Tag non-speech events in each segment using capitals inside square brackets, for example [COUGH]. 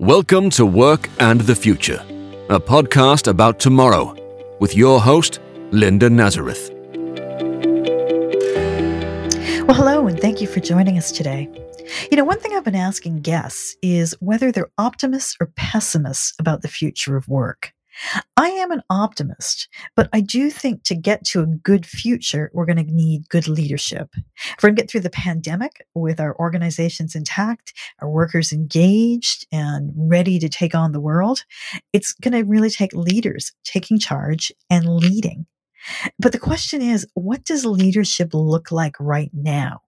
Welcome to Work and the Future, a podcast about tomorrow with your host, Linda Nazareth. Well, hello, and thank you for joining us today. You know, one thing I've been asking guests is whether they're optimists or pessimists about the future of work. I am an optimist, but I do think to get to a good future, we're going to need good leadership. If we're going to get through the pandemic with our organizations intact, our workers engaged and ready to take on the world, it's going to really take leaders taking charge and leading. But the question is, what does leadership look like right now?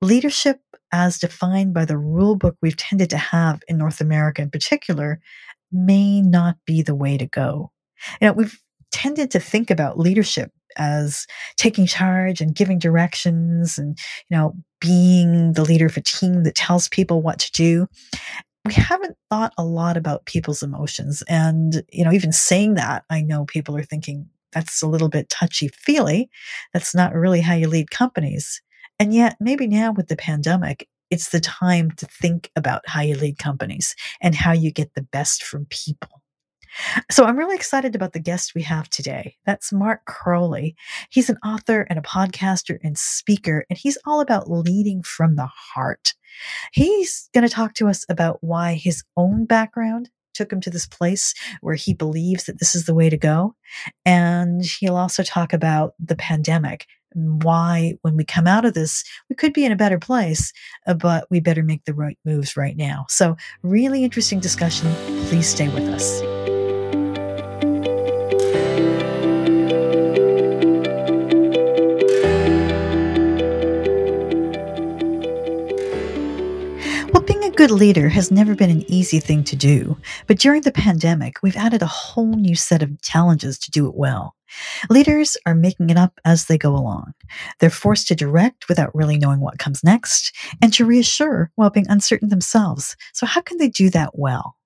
Leadership, as defined by the rule book we've tended to have in North America in particular, may not be the way to go. You know, we've tended to think about leadership as taking charge and giving directions and, you know, being the leader of a team that tells people what to do. We haven't thought a lot about people's emotions. And, you know, even saying that, I know people are thinking that's a little bit touchy feely. That's not really how you lead companies. And yet, maybe now with the pandemic, it's the time to think about how you lead companies and how you get the best from people. So I'm really excited about the guest we have today. That's Mark Crowley. He's an author and a podcaster and speaker, and he's all about leading from the heart. He's going to talk to us about why his own background took him to this place where he believes that this is the way to go. And he'll also talk about the pandemic why, when we come out of this, we could be in a better place, uh, but we better make the right moves right now. So, really interesting discussion. Please stay with us. Good leader has never been an easy thing to do, but during the pandemic, we've added a whole new set of challenges to do it well. Leaders are making it up as they go along. They're forced to direct without really knowing what comes next and to reassure while being uncertain themselves. So, how can they do that well?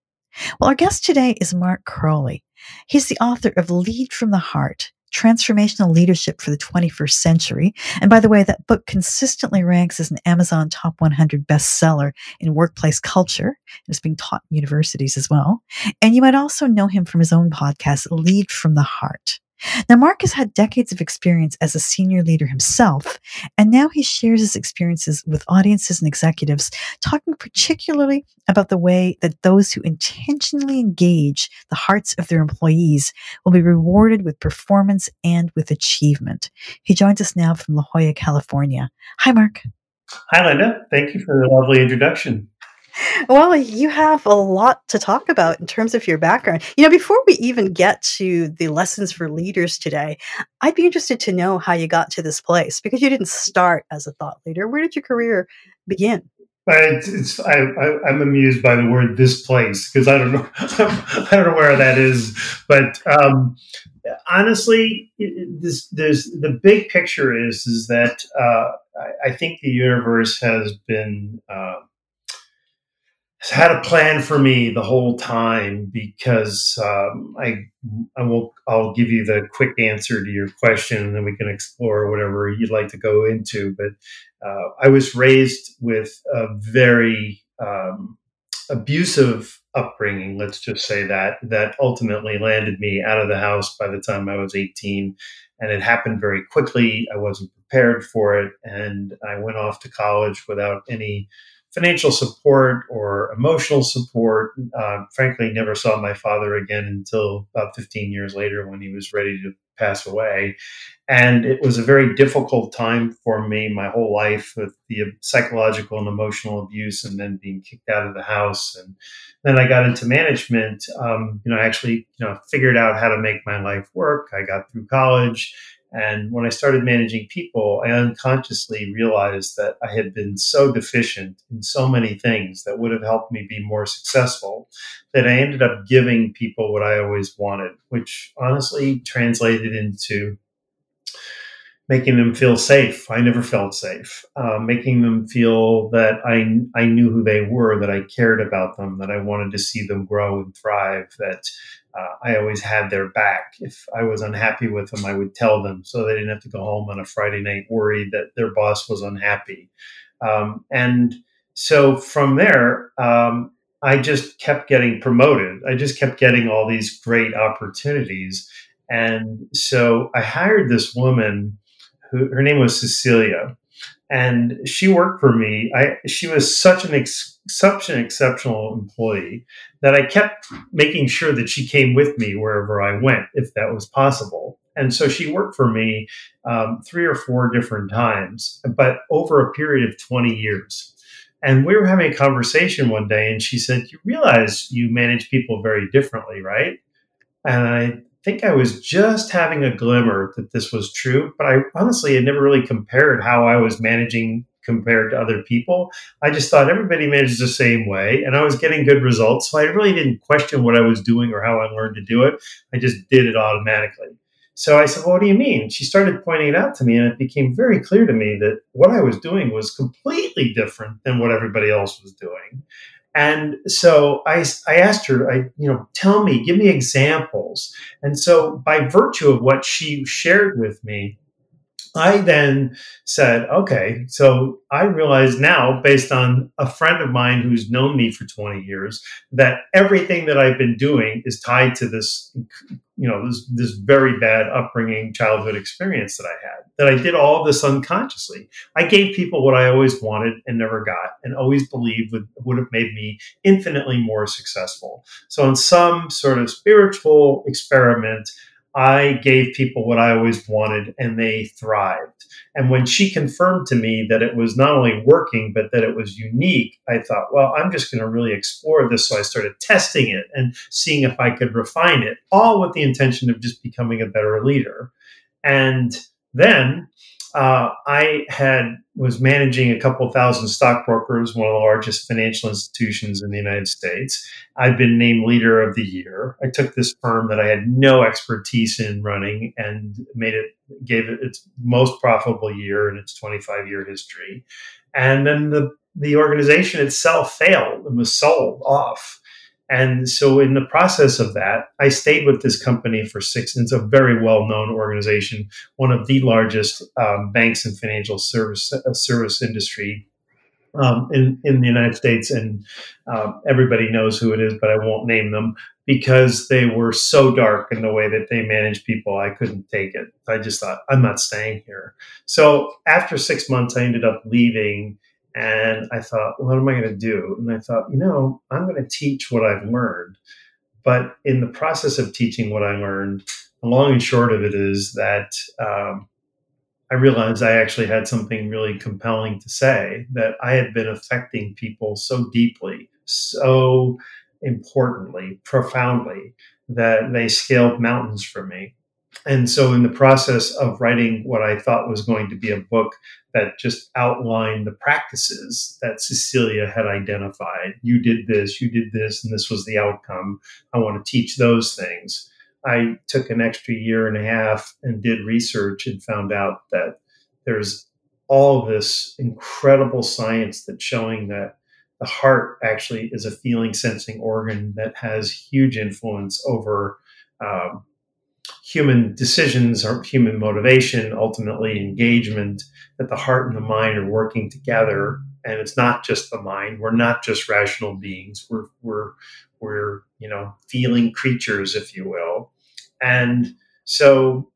Well, our guest today is Mark Crowley. He's the author of Lead from the Heart Transformational Leadership for the 21st Century. And by the way, that book consistently ranks as an Amazon Top 100 bestseller in workplace culture. It's being taught in universities as well. And you might also know him from his own podcast, Lead from the Heart. Now, Mark has had decades of experience as a senior leader himself, and now he shares his experiences with audiences and executives, talking particularly about the way that those who intentionally engage the hearts of their employees will be rewarded with performance and with achievement. He joins us now from La Jolla, California. Hi, Mark. Hi, Linda. Thank you for the lovely introduction. Well, you have a lot to talk about in terms of your background. You know, before we even get to the lessons for leaders today, I'd be interested to know how you got to this place because you didn't start as a thought leader. Where did your career begin? It's, it's I, am amused by the word "this place" because I don't know [LAUGHS] I don't know where that is, but um, honestly, this there's the big picture is is that uh, I, I, think the universe has been uh, had a plan for me the whole time because um, I I will I'll give you the quick answer to your question and then we can explore whatever you'd like to go into. But uh, I was raised with a very um, abusive upbringing. Let's just say that that ultimately landed me out of the house by the time I was 18, and it happened very quickly. I wasn't prepared for it, and I went off to college without any financial support or emotional support. Uh, frankly, never saw my father again until about 15 years later when he was ready to pass away. And it was a very difficult time for me my whole life with the psychological and emotional abuse and then being kicked out of the house. And then I got into management. Um, you know, I actually, you know, figured out how to make my life work. I got through college and when I started managing people, I unconsciously realized that I had been so deficient in so many things that would have helped me be more successful that I ended up giving people what I always wanted, which honestly translated into making them feel safe. I never felt safe. Uh, making them feel that I I knew who they were, that I cared about them, that I wanted to see them grow and thrive. That uh, I always had their back. If I was unhappy with them, I would tell them so they didn't have to go home on a Friday night worried that their boss was unhappy. Um, and so from there, um, I just kept getting promoted. I just kept getting all these great opportunities. And so I hired this woman who her name was Cecilia. And she worked for me. I she was such an ex, such an exceptional employee that I kept making sure that she came with me wherever I went, if that was possible. And so she worked for me um, three or four different times, but over a period of 20 years. And we were having a conversation one day, and she said, You realize you manage people very differently, right? And I think I was just having a glimmer that this was true, but I honestly had never really compared how I was managing compared to other people. I just thought everybody manages the same way, and I was getting good results. So I really didn't question what I was doing or how I learned to do it. I just did it automatically. So I said, well, What do you mean? She started pointing it out to me, and it became very clear to me that what I was doing was completely different than what everybody else was doing. And so I, I asked her, I, you know, tell me, give me examples. And so by virtue of what she shared with me, I then said, okay, so I realize now, based on a friend of mine who's known me for 20 years, that everything that I've been doing is tied to this, you know, this, this very bad upbringing, childhood experience that I had, that I did all of this unconsciously. I gave people what I always wanted and never got, and always believed would, would have made me infinitely more successful. So, in some sort of spiritual experiment, I gave people what I always wanted and they thrived. And when she confirmed to me that it was not only working, but that it was unique, I thought, well, I'm just going to really explore this. So I started testing it and seeing if I could refine it, all with the intention of just becoming a better leader. And then uh, I had was managing a couple thousand stockbrokers, one of the largest financial institutions in the United States. I've been named leader of the year. I took this firm that I had no expertise in running and made it gave it its most profitable year in its 25 year history. And then the the organization itself failed and was sold off. And so, in the process of that, I stayed with this company for six. It's a very well known organization, one of the largest um, banks and financial service uh, service industry um, in in the United States, and um, everybody knows who it is, but I won't name them because they were so dark in the way that they managed people. I couldn't take it. I just thought I'm not staying here. So after six months, I ended up leaving and I thought, what am I going to do? And I thought, you know, I'm going to teach what I've learned. But in the process of teaching what I learned, the long and short of it is that um, I realized I actually had something really compelling to say that I had been affecting people so deeply, so importantly, profoundly, that they scaled mountains for me. And so, in the process of writing what I thought was going to be a book that just outlined the practices that Cecilia had identified. You did this, you did this, and this was the outcome. I want to teach those things. I took an extra year and a half and did research and found out that there's all this incredible science that's showing that the heart actually is a feeling sensing organ that has huge influence over um, human decisions or human motivation, ultimately engagement, that the heart and the mind are working together. And it's not just the mind. We're not just rational beings. We're we're we're you know feeling creatures, if you will. And so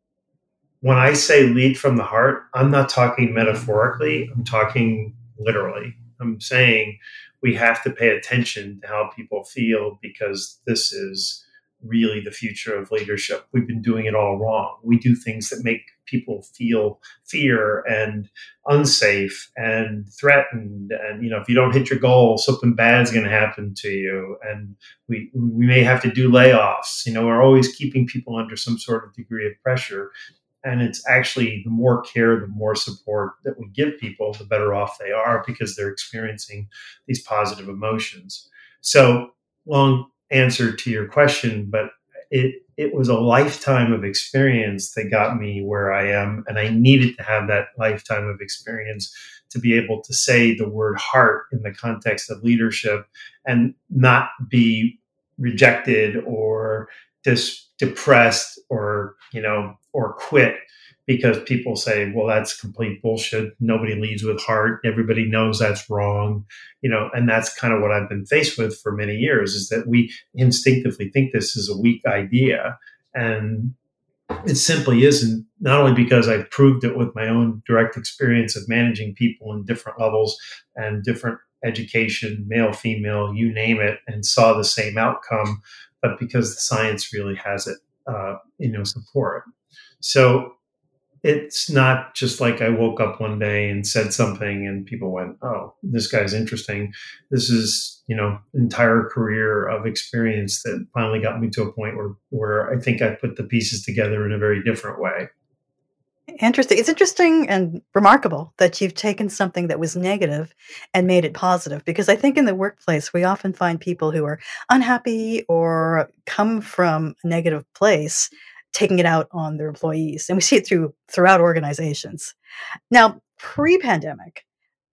when I say lead from the heart, I'm not talking metaphorically. I'm talking literally. I'm saying we have to pay attention to how people feel because this is really the future of leadership. We've been doing it all wrong. We do things that make people feel fear and unsafe and threatened. And you know, if you don't hit your goal, something bad's going to happen to you. And we we may have to do layoffs. You know, we're always keeping people under some sort of degree of pressure. And it's actually the more care, the more support that we give people, the better off they are because they're experiencing these positive emotions. So long answer to your question, but it it was a lifetime of experience that got me where I am, and I needed to have that lifetime of experience to be able to say the word heart in the context of leadership and not be rejected or dis- depressed or you know or quit because people say, well, that's complete bullshit. Nobody leads with heart. Everybody knows that's wrong, you know, and that's kind of what I've been faced with for many years is that we instinctively think this is a weak idea. And it simply isn't, not only because I've proved it with my own direct experience of managing people in different levels and different education, male, female, you name it, and saw the same outcome, but because the science really has it, uh, you know, support. So it's not just like I woke up one day and said something and people went, "Oh, this guy's interesting." This is, you know, entire career of experience that finally got me to a point where where I think I put the pieces together in a very different way. Interesting. It's interesting and remarkable that you've taken something that was negative and made it positive because I think in the workplace we often find people who are unhappy or come from a negative place taking it out on their employees. And we see it through throughout organizations. Now, pre-pandemic,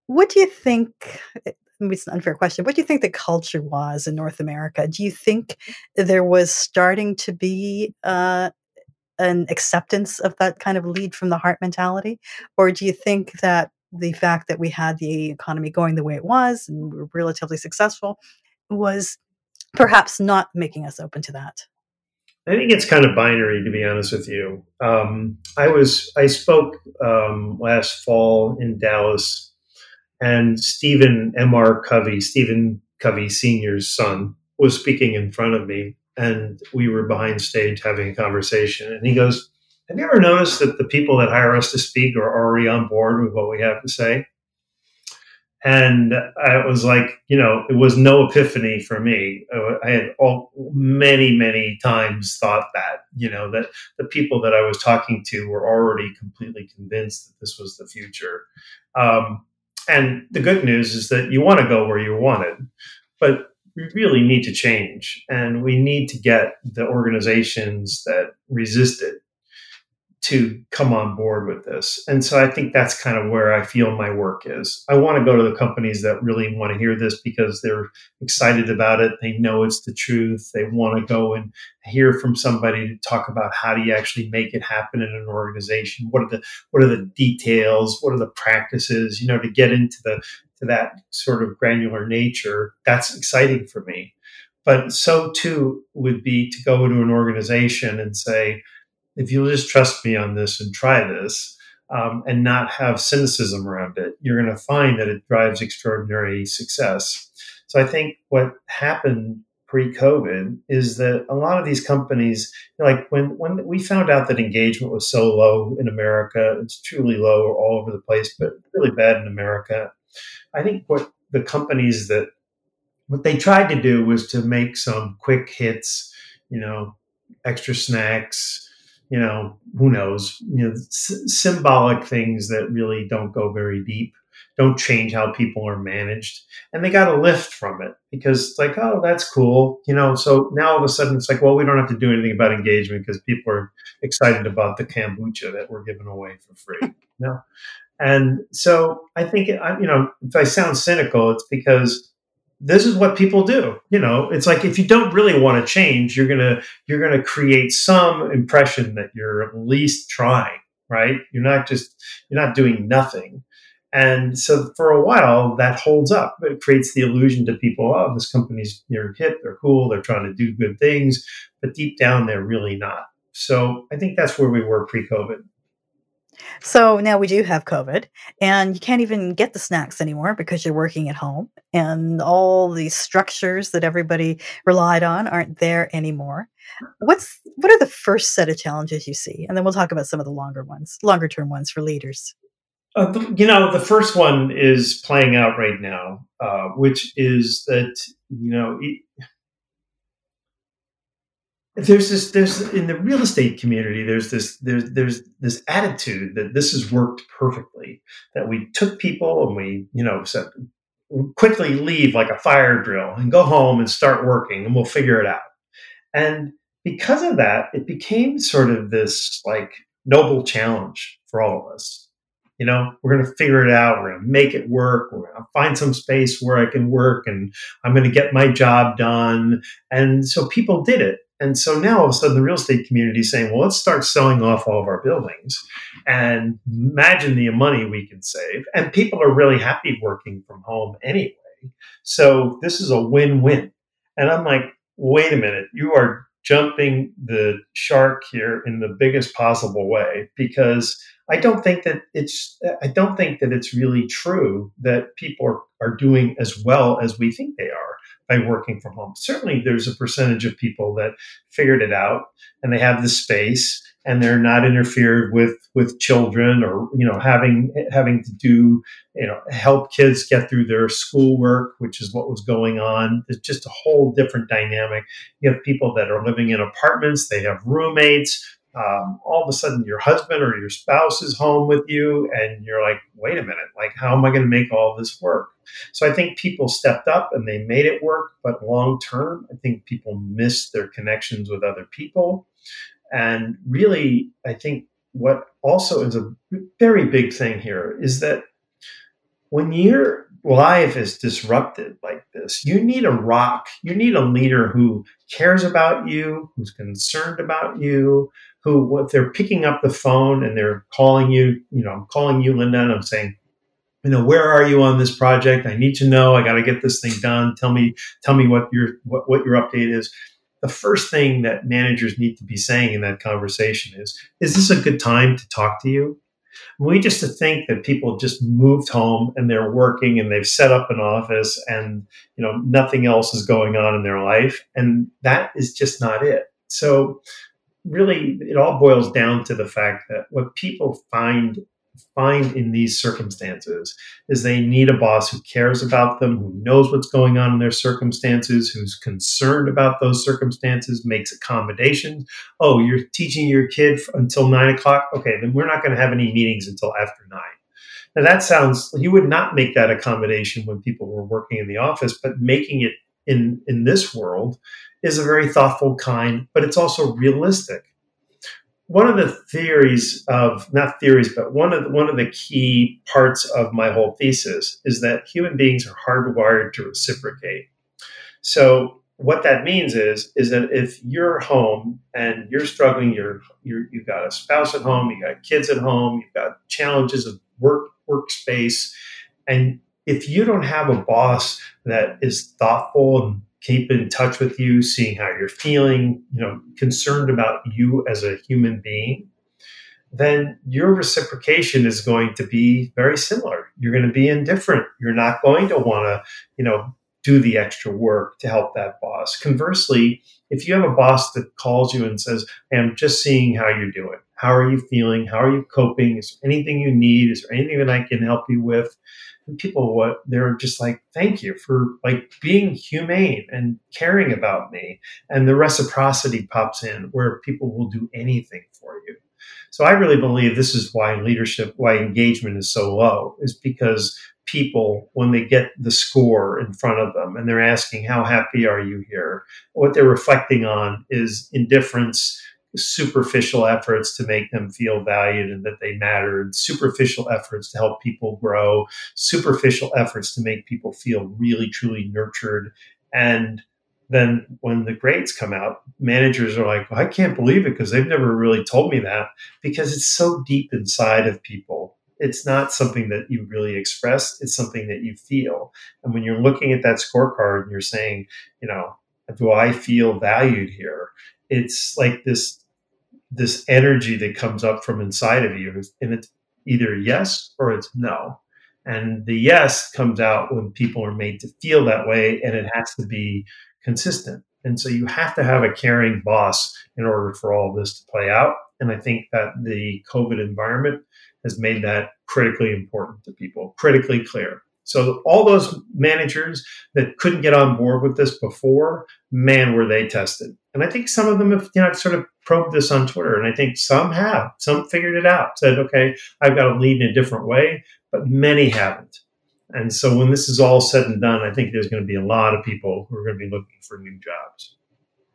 what do you think eh, it's an unfair question. What do you think the culture was in North America? Do you think there was starting to be uh, an acceptance of that kind of lead from the heart mentality? Or do you think that the fact that we had the economy going the way it was and we were relatively successful was perhaps not making us open to that? I think it's kind of binary, to be honest with you. Um, I was I spoke um, last fall in Dallas, and Stephen M. R. Covey, Stephen Covey Senior's son, was speaking in front of me, and we were behind stage having a conversation. And he goes, "Have you ever noticed that the people that hire us to speak are already on board with what we have to say?" And I was like, you know, it was no epiphany for me. I had all many, many times thought that, you know, that the people that I was talking to were already completely convinced that this was the future. Um, and the good news is that you want to go where you wanted, but we really need to change, and we need to get the organizations that resist it to come on board with this. And so I think that's kind of where I feel my work is. I want to go to the companies that really want to hear this because they're excited about it. They know it's the truth. They want to go and hear from somebody to talk about how do you actually make it happen in an organization? What are the what are the details? What are the practices? You know, to get into the to that sort of granular nature, that's exciting for me. But so too would be to go into an organization and say, if you'll just trust me on this and try this um, and not have cynicism around it, you're going to find that it drives extraordinary success. So I think what happened pre-COVID is that a lot of these companies, like when when we found out that engagement was so low in America, it's truly low all over the place, but really bad in America. I think what the companies that what they tried to do was to make some quick hits, you know, extra snacks, you know, who knows, you know, s- symbolic things that really don't go very deep, don't change how people are managed. And they got a lift from it because it's like, oh, that's cool. You know, so now all of a sudden it's like, well, we don't have to do anything about engagement because people are excited about the kombucha that we're giving away for free. you know? And so I think, you know, if I sound cynical, it's because this is what people do. You know it's like if you don't really want to change you're gonna you're gonna create some impression that you're at least trying right? You're not just you're not doing nothing. And so for a while that holds up. It creates the illusion to people oh this company's you're hip they're cool they're trying to do good things but deep down they're really not. So i think that's where we were pre-covid so now we do have COVID, and you can't even get the snacks anymore because you're working at home, and all the structures that everybody relied on aren't there anymore. What's what are the first set of challenges you see, and then we'll talk about some of the longer ones, longer term ones for leaders. Uh, you know, the first one is playing out right now, uh, which is that you know. It, there's this there's in the real estate community there's this there's there's this attitude that this has worked perfectly that we took people and we you know said quickly leave like a fire drill and go home and start working and we'll figure it out. And because of that it became sort of this like noble challenge for all of us. You know we're going to figure it out we're going to make it work we're going to find some space where i can work and i'm going to get my job done. And so people did it And so now all of a sudden the real estate community is saying, well, let's start selling off all of our buildings and imagine the money we can save. And people are really happy working from home anyway. So this is a win win. And I'm like, wait a minute, you are jumping the shark here in the biggest possible way because I don't think that it's I don't think that it's really true that people are, are doing as well as we think they are by working from home. Certainly there's a percentage of people that figured it out and they have the space and they're not interfered with with children or you know having having to do you know help kids get through their schoolwork which is what was going on it's just a whole different dynamic you have people that are living in apartments they have roommates um, all of a sudden your husband or your spouse is home with you and you're like wait a minute like how am i going to make all this work so i think people stepped up and they made it work but long term i think people missed their connections with other people and really i think what also is a very big thing here is that when your life is disrupted like this, you need a rock. You need a leader who cares about you, who's concerned about you, who, if they're picking up the phone and they're calling you, you know, I'm calling you, Linda, and I'm saying, you know, where are you on this project? I need to know. I got to get this thing done. Tell me, tell me what your what, what your update is. The first thing that managers need to be saying in that conversation is, is this a good time to talk to you? We just to think that people just moved home and they're working and they've set up an office and you know nothing else is going on in their life and that is just not it. So really it all boils down to the fact that what people find find in these circumstances is they need a boss who cares about them, who knows what's going on in their circumstances, who's concerned about those circumstances, makes accommodations. Oh, you're teaching your kid until nine o'clock? Okay, then we're not going to have any meetings until after nine. Now, that sounds, you would not make that accommodation when people were working in the office, but making it in, in this world is a very thoughtful kind, but it's also realistic one of the theories of not theories, but one of the, one of the key parts of my whole thesis is that human beings are hardwired to reciprocate. So what that means is is that if you're home and you're struggling, you're, you're you've got a spouse at home, you got kids at home, you've got challenges of work workspace, and if you don't have a boss that is thoughtful and keep in touch with you, seeing how you're feeling, you know, concerned about you as a human being, then your reciprocation is going to be very similar. You're going to be indifferent. You're not going to want to, you know, do the extra work to help that boss. Conversely, if you have a boss that calls you and says, hey, I'm just seeing how you're doing. How are you feeling? How are you coping? Is there anything you need? Is there anything that I can help you with? And people what they're just like, thank you for like being humane and caring about me. And the reciprocity pops in where people will do anything for you. So I really believe this is why leadership, why engagement is so low, is because people, when they get the score in front of them and they're asking, How happy are you here? What they're reflecting on is indifference, superficial efforts to make them feel valued and that they mattered, superficial efforts to help people grow, superficial efforts to make people feel really, truly nurtured. And then when the grades come out, managers are like, well, I can't believe it because they've never really told me that because it's so deep inside of people. It's not something that you really express, it's something that you feel. And when you're looking at that scorecard and you're saying, you know, do I feel valued here? It's like this this energy that comes up from inside of you and it's either yes or it's no and the yes comes out when people are made to feel that way and it has to be consistent and so you have to have a caring boss in order for all this to play out and i think that the covid environment has made that critically important to people critically clear so all those managers that couldn't get on board with this before, man, were they tested. And I think some of them have, you know, sort of probed this on Twitter, and I think some have. Some figured it out, said, okay, I've got to lead in a different way, but many haven't. And so when this is all said and done, I think there's going to be a lot of people who are going to be looking for new jobs.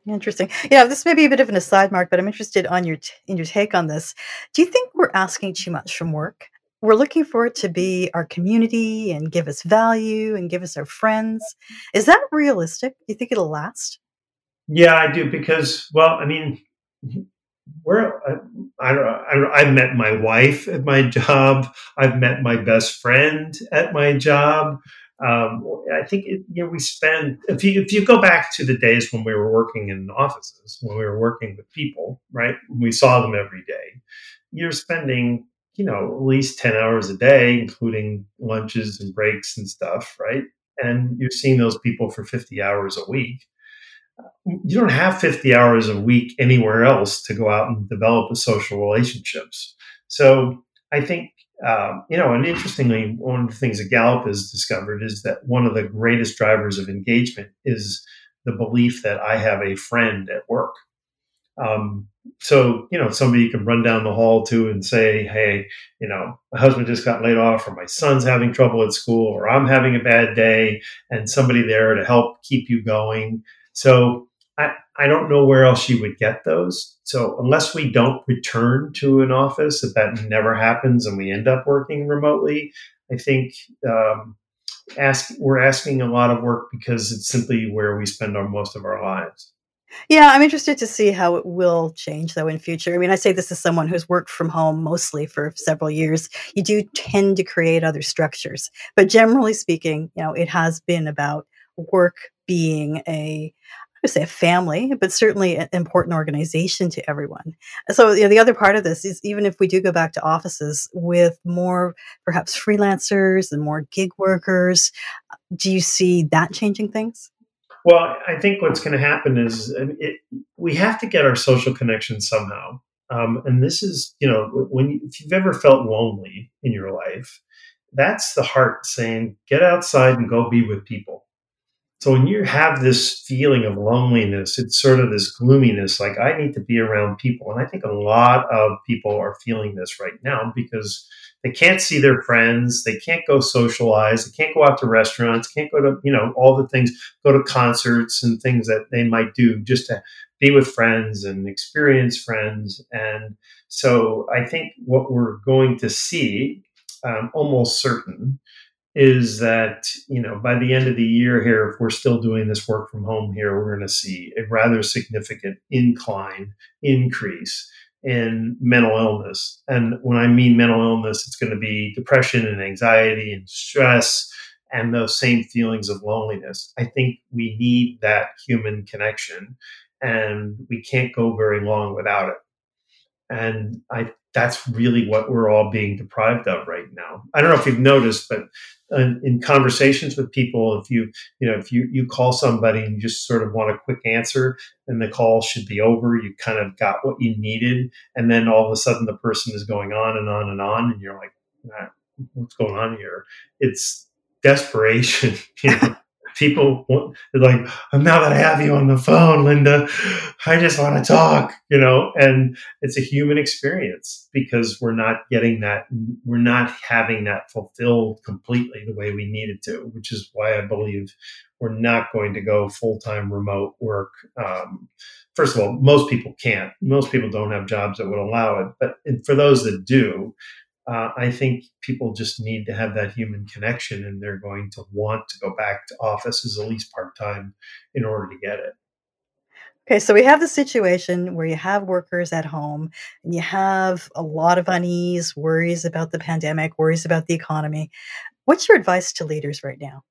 Interesting. Yeah, this may be a bit of an aside, Mark, but I'm interested on your t- in your take on this. Do you think we're asking too much from work? we're looking for it to be our community and give us value and give us our friends. Is that realistic? Do you think it'll last? Yeah, I do because, well, I mean, where I, I, I've met my wife at my job. I've met my best friend at my job. Um, I think it, you know we spend if you if you go back to the days when we were working in offices, when we were working with people, right? We saw them every day. You're spending you know at least ten hours a day, including lunches and breaks and stuff, right? And you're seeing those people for fifty hours a week you don't have 50 hours a week anywhere else to go out and develop the social relationships. So I think, um, you know, and interestingly, one of the things that Gallup has discovered is that one of the greatest drivers of engagement is the belief that I have a friend at work. Um, so, you know, somebody you can run down the hall to and say, hey, you know, my husband just got laid off, or my son's having trouble at school, or I'm having a bad day, and somebody there to help keep you going. So I, I don't know where else you would get those. So unless we don't return to an office, if that never happens and we end up working remotely, I think um, ask we're asking a lot of work because it's simply where we spend our most of our lives. Yeah, I'm interested to see how it will change though in future. I mean, I say this as someone who's worked from home mostly for several years. You do tend to create other structures, but generally speaking, you know, it has been about work being a would say a family, but certainly an important organization to everyone. So you know, the other part of this is even if we do go back to offices with more perhaps freelancers and more gig workers, do you see that changing things? Well, I think what's going to happen is it, we have to get our social connections somehow. Um, and this is, you know, when if you've ever felt lonely in your life, that's the heart saying, get outside and go be with people. So when you have this feeling of loneliness, it's sort of this gloominess, like I need to be around people. And I think a lot of people are feeling this right now because they can't see their friends, they can't go socialize, they can't go out to restaurants, can't go to, you know, all the things, go to concerts and things that they might do just to be with friends and experience friends. And so I think what we're going to see, um, almost certain, is that you know by the end of the year here if we're still doing this work from home here we're going to see a rather significant incline increase in mental illness. And when i mean mental illness it's going to be depression and anxiety and stress and those same feelings of loneliness. I think we need that human connection and we can't go very long without it. And I that's really what we're all being deprived of right now. I don't know if you've noticed, but in, in, conversations with people, if you you know if you you call somebody and you just sort of want a quick answer, and the call should be over, you kind of got what you needed, and then all of a sudden the person is going on and on and on, and you're like, what's going on here? It's desperation, [LAUGHS] you know people want, like, now that I have you on the phone, Linda, I just want to talk, you know, and it's a human experience because we're not getting that, we're not having that fulfilled completely the way we needed to, which is why I believe we're not going to go full time remote work. Um, first of all, most people can't. Most people don't have jobs that would allow it. But for those that do, uh, I think people just need to have that human connection and they're going to want to go back to offices at least part time in order to get it. Okay, so we have the situation where you have workers at home and you have a lot of unease, worries about the pandemic, worries about the economy. What's your advice to leaders right now?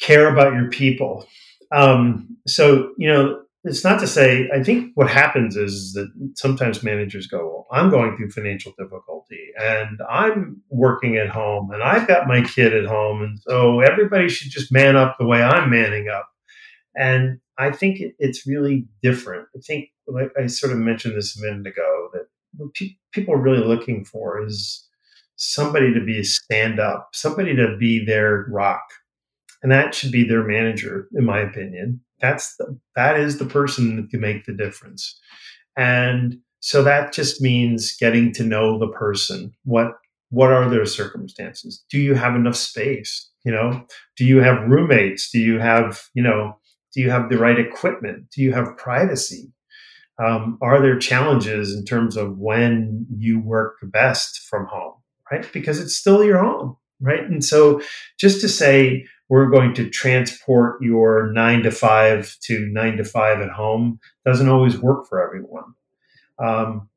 Care about your people. Um, so, you know, it's not to say i think what happens is that sometimes managers go well i'm going through financial difficulty and i'm working at home and i've got my kid at home and so everybody should just man up the way i'm manning up. And i think it's really different. I think like i sort of mentioned this a minute ago that what people are really looking for is somebody to be a stand up somebody to be their rock and that should be their manager in my opinion. That's the, that is the person that can make the difference. And so that just means getting to know the person. What what are their circumstances? Do you have enough space? You know do you have roommates? Do you have you know do you have the right equipment? Do you have privacy? Um, are there challenges in terms of when you work best from home right? Because it's still your home right? And so just to say we're going to transport your nine to five to nine to five at home doesn't always work for everyone. Um,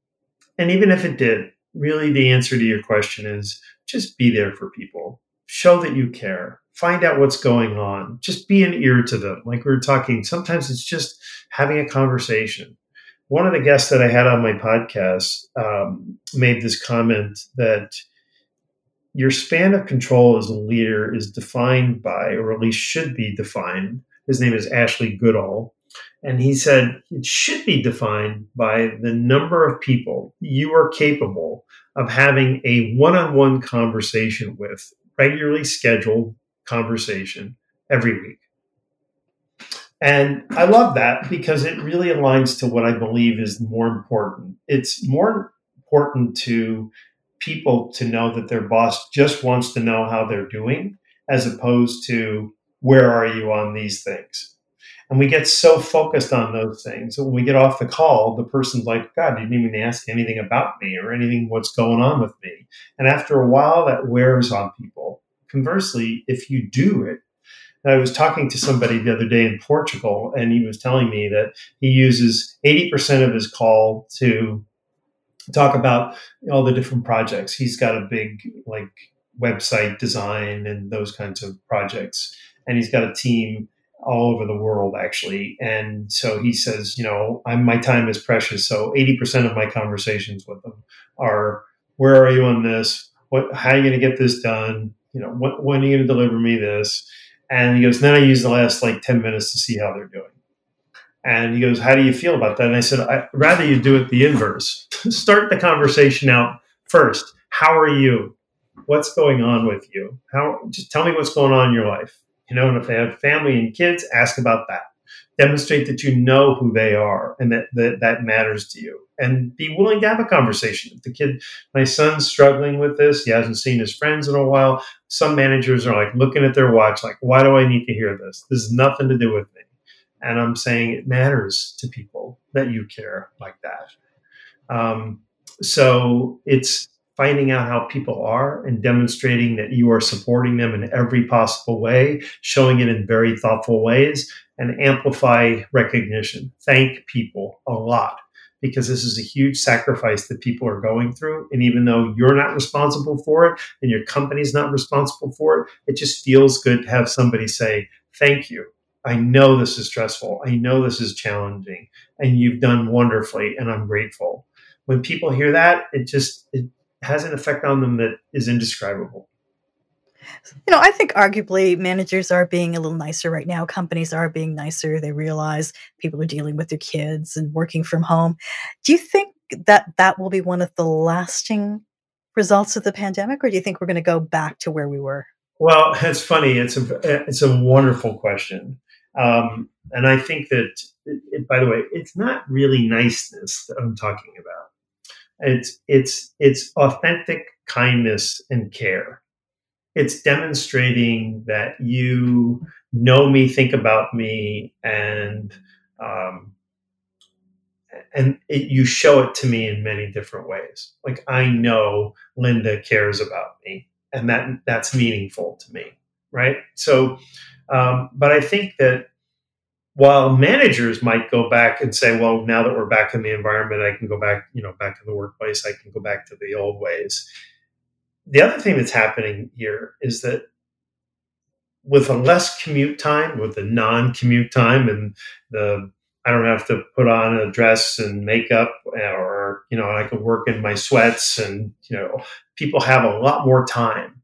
and even if it did, really the answer to your question is just be there for people. Show that you care. Find out what's going on. Just be an ear to them. Like we were talking, sometimes it's just having a conversation. One of the guests that I had on my podcast um, made this comment that your span of control as a leader is defined by, or at least should be defined. His name is Ashley Goodall. And he said it should be defined by the number of people you are capable of having a one on one conversation with, regularly scheduled conversation every week. And I love that because it really aligns to what I believe is more important. It's more important to people to know that their boss just wants to know how they're doing as opposed to where are you on these things and we get so focused on those things that when we get off the call the person's like god you didn't even ask anything about me or anything what's going on with me? And after a while that wears on people. Conversely if you do it I was talking to somebody the other day in Portugal, and he was telling me that he uses 80% of his call to talk about all the different projects. He's got a big like website design and those kinds of projects, and he's got a team all over the world actually. And so he says, you know, I'm, my time is precious. So 80% of my conversations with them are, where are you on this? What, how are you going to get this done? You know, what, when are you going to deliver me this? And he goes, then I use the last like 10 minutes to see how they're doing. And he goes, How do you feel about that? And I said, I'd rather you do it the inverse. [LAUGHS] Start the conversation out first. How are you? What's going on with you? How just tell me what's going on in your life. You know, and if they have family and kids, ask about that. Demonstrate that you know who they are and that, that that matters to you. And be willing to have a conversation. If the kid, my son's struggling with this, he hasn't seen his friends in a while. Some managers are like looking at their watch, like, why do I need to hear this? This is nothing to do with me and I'm saying it matters to people that you care like that. Um, so it's finding out how people are and demonstrating that you are supporting them in every possible way, showing it in very thoughtful ways, and amplify recognition. Thank people a lot because this is a huge sacrifice that people are going through. And even though you're not responsible for it and your company's not responsible for it, it just feels good to have somebody say, Thank you I know this is stressful. I know this is challenging, and you've done wonderfully, and I'm grateful. When people hear that, it just it has an effect on them that is indescribable. You know, I think arguably managers are being a little nicer right now. Companies are being nicer. They realize people are dealing with their kids and working from home. Do you think that that will be one of the lasting results of the pandemic, or do you think we're going to go back to where we were? Well, it's funny. It's a it's a wonderful question. Um, and I think that, it, it, by the way, it's not really niceness that I'm talking about. It's it's it's authentic kindness and care. It's demonstrating that you know me, think about me, and um, and it, you show it to me in many different ways. Like I know Linda cares about me, and that that's meaningful to me, right? So um, but I think that while managers might go back and say, well, now that we're back in the environment, I can go back, you know, back in the workplace, I can go back to the old ways. The other thing that's happening here is that with a less commute time, with the non-commute time and the I don't have to put on a dress and makeup or, you know, I can work in my sweats and, you know, people have a lot more time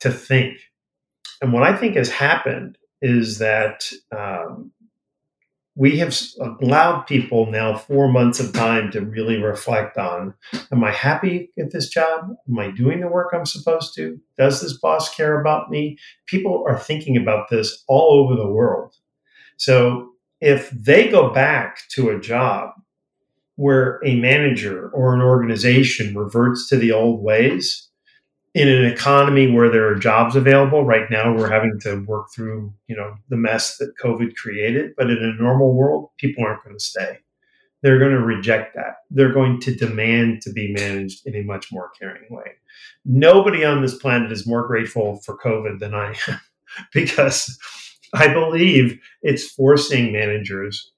to think and what I think has happened is that um, we have allowed people now four months of time to really reflect on Am I happy at this job? Am I doing the work I'm supposed to? Does this boss care about me? People are thinking about this all over the world. So if they go back to a job where a manager or an organization reverts to the old ways, in an economy where there are jobs available. Right now we're having to work through you know the mess that covid created but in a normal world people aren't going to stay. They're going to reject that. They're going to demand to be managed in a much more caring way. Nobody on this planet is more grateful for covid than i am [LAUGHS] because I believe it's forcing managers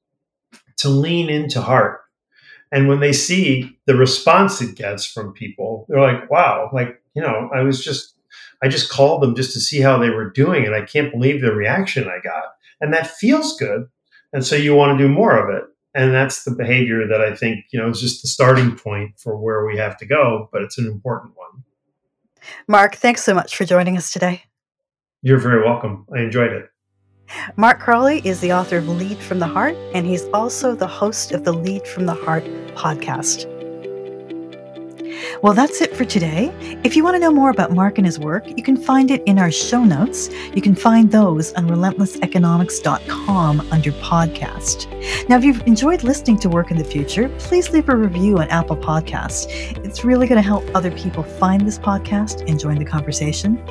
to lean into heart. And when they see the response it gets from people, they're like, wow, like, you know, I was just, I just called them just to see how they were doing. And I can't believe the reaction I got. And that feels good. And so you want to do more of it. And that's the behavior that I think, you know, is just the starting point for where we have to go, but it's an important one. Mark, thanks so much for joining us today. You're very welcome. I enjoyed it. Mark Crowley is the author of Lead from the Heart, and he's also the host of the Lead from the Heart podcast. Well, that's it for today. If you want to know more about Mark and his work, you can find it in our show notes. You can find those on relentlesseconomics.com under podcast. Now, if you've enjoyed listening to Work in the Future, please leave a review on Apple Podcasts. It's really going to help other people find this podcast and join the conversation.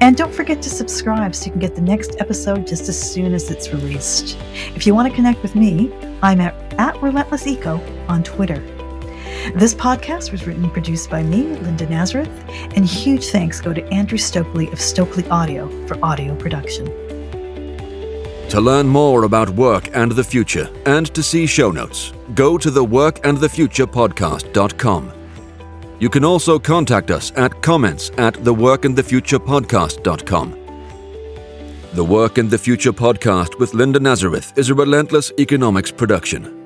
And don't forget to subscribe so you can get the next episode just as soon as it's released. If you want to connect with me, I'm at, at Relentless Eco on Twitter. This podcast was written and produced by me, Linda Nazareth, and huge thanks go to Andrew Stokely of Stokely Audio for audio production. To learn more about work and the future and to see show notes, go to the workandthefuturepodcast.com. You can also contact us at comments at theworkandthefuturepodcast.com. The Work and the Future podcast with Linda Nazareth is a relentless economics production.